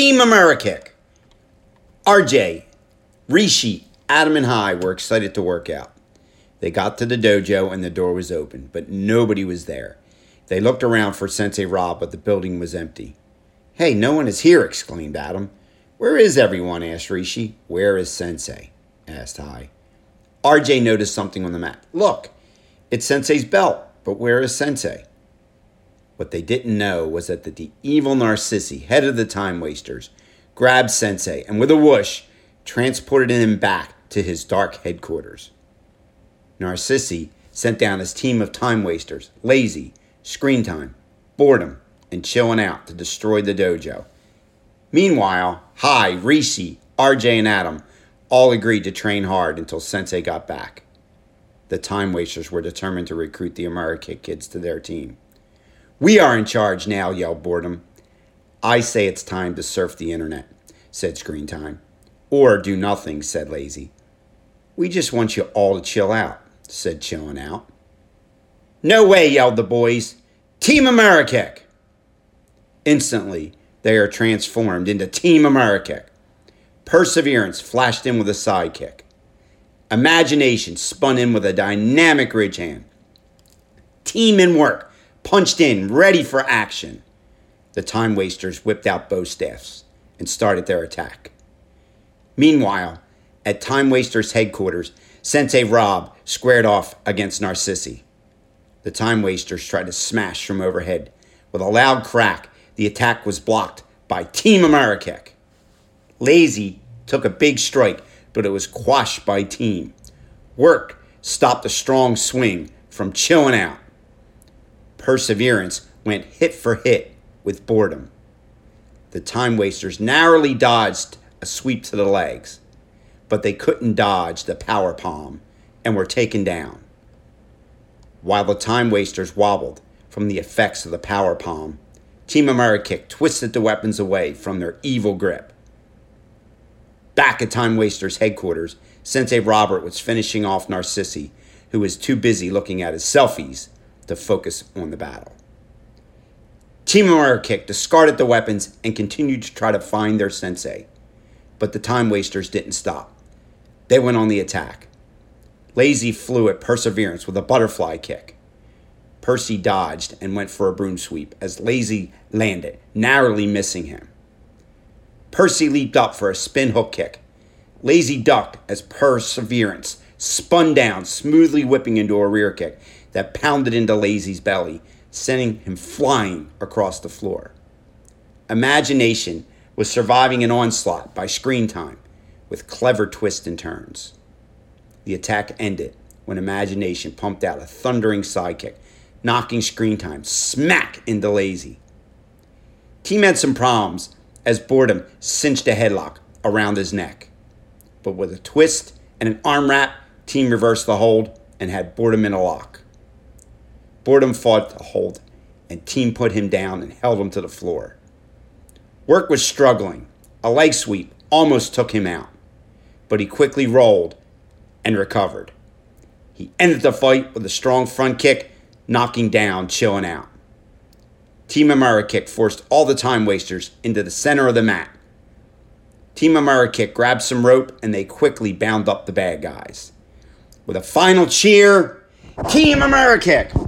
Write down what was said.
Team Amerikick. RJ, Rishi, Adam, and Hai were excited to work out. They got to the dojo and the door was open, but nobody was there. They looked around for Sensei Rob, but the building was empty. Hey, no one is here, exclaimed Adam. Where is everyone? asked Rishi. Where is Sensei? asked Hai. RJ noticed something on the mat. Look, it's Sensei's belt, but where is Sensei? What they didn't know was that the evil Narcissi, head of the Time Wasters, grabbed Sensei and with a whoosh transported him back to his dark headquarters. Narcissi sent down his team of time wasters, lazy, screen time, boredom, and chilling out to destroy the dojo. Meanwhile, Hai, Rishi, RJ, and Adam all agreed to train hard until Sensei got back. The time wasters were determined to recruit the Amerikick kids to their team. We are in charge now, yelled Boredom. I say it's time to surf the internet, said Screen Time. Or do nothing, said Lazy. We just want you all to chill out, said Chillin' Out. No way, yelled the boys. Team Amerikick! Instantly, they are transformed into Team Amerikick. Perseverance flashed in with a sidekick. Imagination spun in with a dynamic ridge hand. Team in work, punched in, ready for action. The time wasters whipped out bow staffs and started their attack. Meanwhile, at Time Wasters headquarters, Sensei Rob squared off against Narcissi. The Time Wasters tried to smash from overhead. With a loud crack, the attack was blocked by Team Amerikick. Lazy took a big strike, but it was quashed by Team. Work stopped a strong swing from chilling out. Perseverance went hit for hit with boredom. The Time Wasters narrowly dodged a sweep to the legs, but they couldn't dodge the power palm and were taken down. While the Time Wasters wobbled from the effects of the power palm, Team Amerikick twisted the weapons away from their evil grip. Back at Time Wasters headquarters, Sensei Robert was finishing off Narcissi, who was too busy looking at his selfies to focus on the battle. Team Amerikick discarded the weapons and continued to try to find their sensei. But the time wasters didn't stop. They went on the attack. Lazy flew at Perseverance with a butterfly kick. Percy dodged and went for a broom sweep as Lazy landed, narrowly missing him. Percy leaped up for a spin hook kick. Lazy ducked as Perseverance spun down, smoothly whipping into a rear kick that pounded into Lazy's belly sending him flying across the floor. Imagination was surviving an onslaught by screen time with clever twists and turns. The attack ended when Imagination pumped out a thundering sidekick, knocking screen time smack into Lazy. Team had some problems as boredom cinched a headlock around his neck. But with a twist and an arm wrap, Team reversed the hold and had boredom in a lock. Boredom fought to hold, and Team put him down and held him to the floor. Work was struggling. A leg sweep almost took him out, but he quickly rolled and recovered. He ended the fight with a strong front kick, knocking down chilling Out. Team Amerikick forced all the time wasters into the center of the mat. Team Amerikick grabbed some rope and they quickly bound up the bad guys. With a final cheer, Team Amerikick!